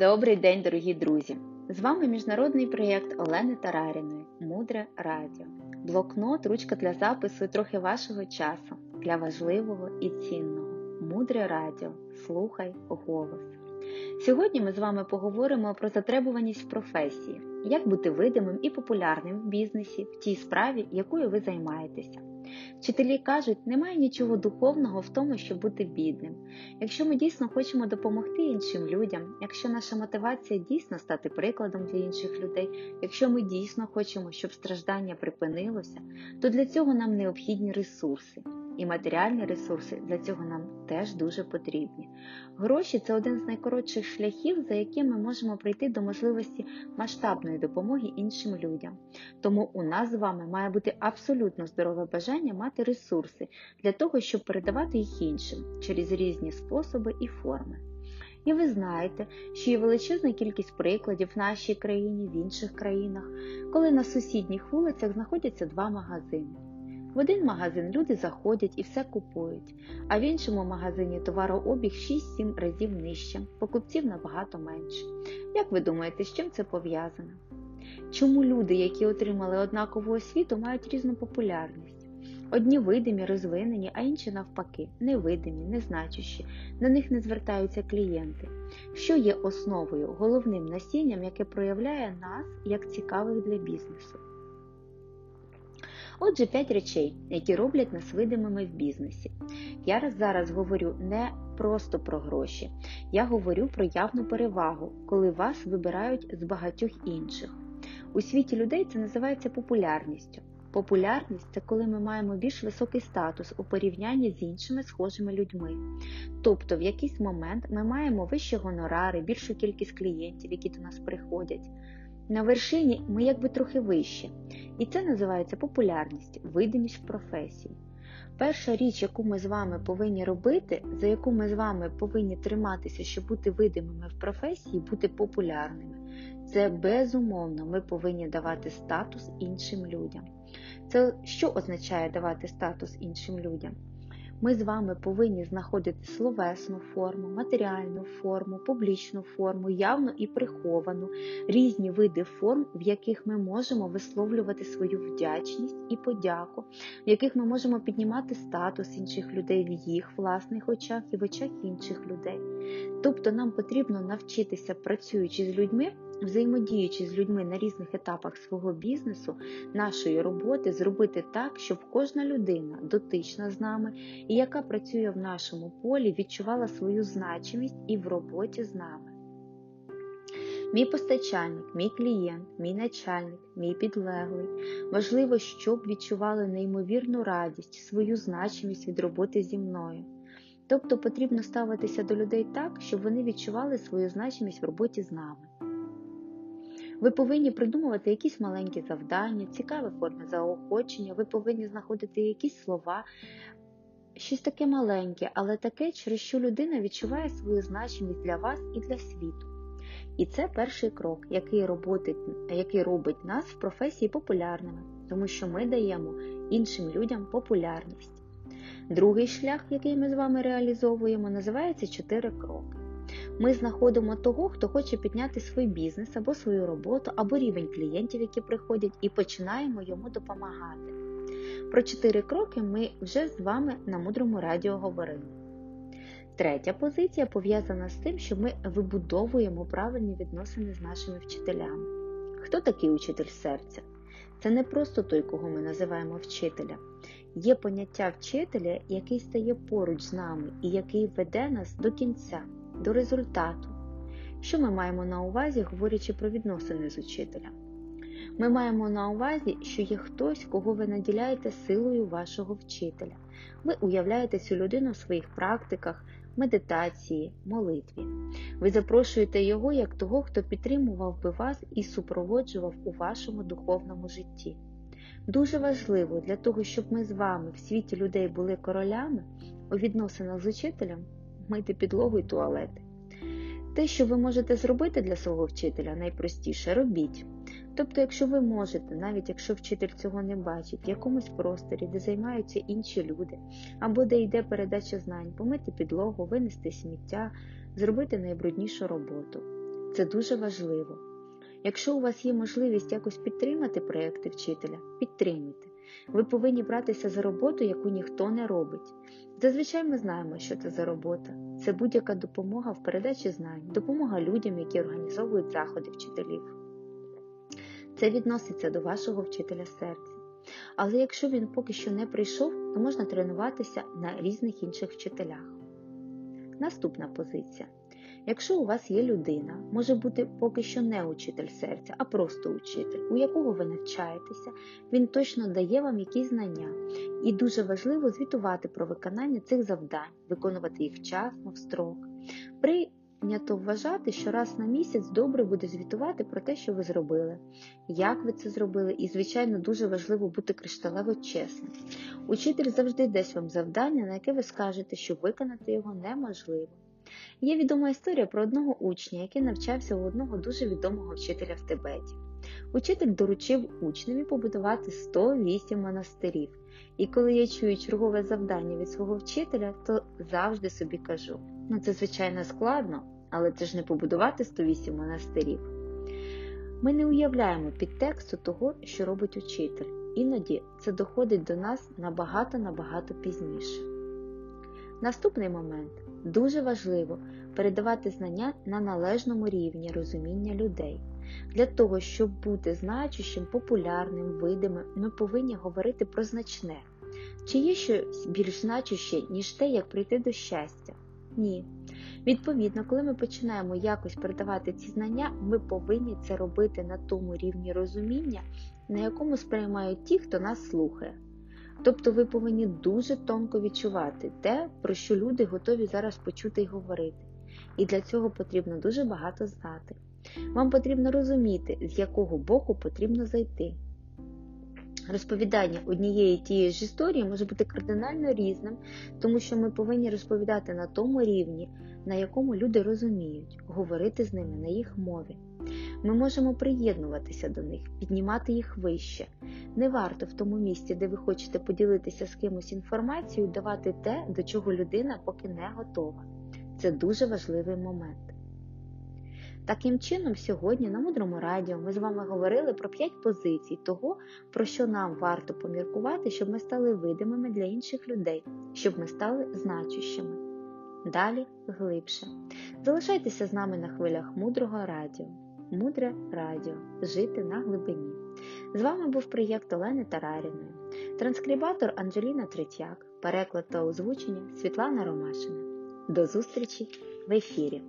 Добрий день, дорогі друзі! З вами міжнародний проєкт Олени Тараріної Мудре Радіо. Блокнот, ручка для запису і трохи вашого часу для важливого і цінного. Мудре радіо. Слухай голос. Сьогодні ми з вами поговоримо про затребуваність в професії, як бути видимим і популярним в бізнесі, в тій справі, якою ви займаєтеся. Вчителі кажуть, немає нічого духовного в тому, щоб бути бідним. Якщо ми дійсно хочемо допомогти іншим людям, якщо наша мотивація дійсно стати прикладом для інших людей, якщо ми дійсно хочемо, щоб страждання припинилося, то для цього нам необхідні ресурси. І матеріальні ресурси для цього нам теж дуже потрібні. Гроші це один з найкоротших шляхів, за яким ми можемо прийти до можливості масштабної допомоги іншим людям. Тому у нас з вами має бути абсолютно здорове бажання мати ресурси для того, щоб передавати їх іншим через різні способи і форми. І ви знаєте, що є величезна кількість прикладів в нашій країні, в інших країнах, коли на сусідніх вулицях знаходяться два магазини. В один магазин люди заходять і все купують, а в іншому магазині товарообіг 6-7 разів нижче, покупців набагато менше. Як ви думаєте, з чим це пов'язано? Чому люди, які отримали однакову освіту, мають різну популярність? Одні видимі, розвинені, а інші навпаки, невидимі, незначущі, на них не звертаються клієнти. Що є основою, головним насінням, яке проявляє нас як цікавих для бізнесу? Отже, 5 речей, які роблять нас видимими в бізнесі. Я зараз говорю не просто про гроші, я говорю про явну перевагу, коли вас вибирають з багатьох інших. У світі людей це називається популярністю. Популярність це коли ми маємо більш високий статус у порівнянні з іншими схожими людьми. Тобто, в якийсь момент ми маємо вищі гонорари, більшу кількість клієнтів, які до нас приходять. На вершині ми якби трохи вище. І це називається популярність, видимість в професії. Перша річ, яку ми з вами повинні робити, за яку ми з вами повинні триматися, щоб бути видимими в професії, бути популярними. Це безумовно, ми повинні давати статус іншим людям. Це що означає давати статус іншим людям? Ми з вами повинні знаходити словесну форму, матеріальну форму, публічну форму, явну і приховану, різні види форм, в яких ми можемо висловлювати свою вдячність і подяку, в яких ми можемо піднімати статус інших людей в їх власних очах і в очах інших людей. Тобто нам потрібно навчитися, працюючи з людьми, взаємодіючи з людьми на різних етапах свого бізнесу, нашої роботи, зробити так, щоб кожна людина дотична з нами і яка працює в нашому полі, відчувала свою значимість і в роботі з нами. Мій постачальник, мій клієнт, мій начальник, мій підлеглий. Важливо, щоб відчували неймовірну радість, свою значимість від роботи зі мною. Тобто потрібно ставитися до людей так, щоб вони відчували свою значимість в роботі з нами. Ви повинні придумувати якісь маленькі завдання, цікаві форми заохочення, ви повинні знаходити якісь слова, щось таке маленьке, але таке, через що людина відчуває свою значимість для вас і для світу. І це перший крок, який робить, який робить нас в професії популярними, тому що ми даємо іншим людям популярність. Другий шлях, який ми з вами реалізовуємо, називається чотири кроки. Ми знаходимо того, хто хоче підняти свій бізнес або свою роботу, або рівень клієнтів, які приходять, і починаємо йому допомагати. Про чотири кроки ми вже з вами на мудрому радіо говорили. Третя позиція пов'язана з тим, що ми вибудовуємо правильні відносини з нашими вчителями. Хто такий учитель серця? Це не просто той, кого ми називаємо вчителем. Є поняття вчителя, який стає поруч з нами і який веде нас до кінця, до результату. Що ми маємо на увазі, говорячи про відносини з учителем? Ми маємо на увазі, що є хтось, кого ви наділяєте силою вашого вчителя. Ви уявляєте цю людину в своїх практиках, медитації, молитві. Ви запрошуєте його як того, хто підтримував би вас і супроводжував у вашому духовному житті. Дуже важливо для того, щоб ми з вами в світі людей були королями, у відносинах з учителем мити підлогу і туалети. Те, що ви можете зробити для свого вчителя, найпростіше робіть. Тобто, якщо ви можете, навіть якщо вчитель цього не бачить, в якомусь просторі, де займаються інші люди, або де йде передача знань, помити підлогу, винести сміття, зробити найбруднішу роботу. Це дуже важливо. Якщо у вас є можливість якось підтримати проекти вчителя, підтримуйте. Ви повинні братися за роботу, яку ніхто не робить. Зазвичай ми знаємо, що це за робота. Це будь-яка допомога в передачі знань, допомога людям, які організовують заходи вчителів. Це відноситься до вашого вчителя серця. Але якщо він поки що не прийшов, то можна тренуватися на різних інших вчителях. Наступна позиція. Якщо у вас є людина, може бути поки що не учитель серця, а просто учитель, у якого ви навчаєтеся, він точно дає вам якісь знання. І дуже важливо звітувати про виконання цих завдань, виконувати їх вчасно, в строк. Прийнято вважати, що раз на місяць добре буде звітувати про те, що ви зробили, як ви це зробили, і, звичайно, дуже важливо бути кришталево чесним. Учитель завжди дасть вам завдання, на яке ви скажете, що виконати його неможливо. Є відома історія про одного учня, який навчався у одного дуже відомого вчителя в Тибеті. Учитель доручив учневі побудувати 108 монастирів. І коли я чую чергове завдання від свого вчителя, то завжди собі кажу: ну це звичайно складно, але це ж не побудувати 108 монастирів. Ми не уявляємо підтексту того, що робить учитель. Іноді це доходить до нас набагато-набагато пізніше. Наступний момент дуже важливо передавати знання на належному рівні розуміння людей. Для того, щоб бути значущим, популярним, видимим, ми повинні говорити про значне. Чи є щось більш значуще, ніж те, як прийти до щастя? Ні. Відповідно, коли ми починаємо якось передавати ці знання, ми повинні це робити на тому рівні розуміння, на якому сприймають ті, хто нас слухає. Тобто ви повинні дуже тонко відчувати те, про що люди готові зараз почути й говорити. І для цього потрібно дуже багато знати. Вам потрібно розуміти, з якого боку потрібно зайти. Розповідання однієї тієї ж історії може бути кардинально різним, тому що ми повинні розповідати на тому рівні, на якому люди розуміють, говорити з ними на їх мові. Ми можемо приєднуватися до них, піднімати їх вище. Не варто в тому місці, де ви хочете поділитися з кимось інформацією, давати те, до чого людина поки не готова. Це дуже важливий момент. Таким чином, сьогодні на мудрому радіо ми з вами говорили про 5 позицій того, про що нам варто поміркувати, щоб ми стали видимими для інших людей, щоб ми стали значущими. Далі глибше. Залишайтеся з нами на хвилях мудрого радіо. Мудре радіо. Жити на глибині. З вами був проєкт Олени Тараріної, транскрибатор Анжеліна Третяк, переклад та озвучення Світлана Ромашина. До зустрічі в ефірі!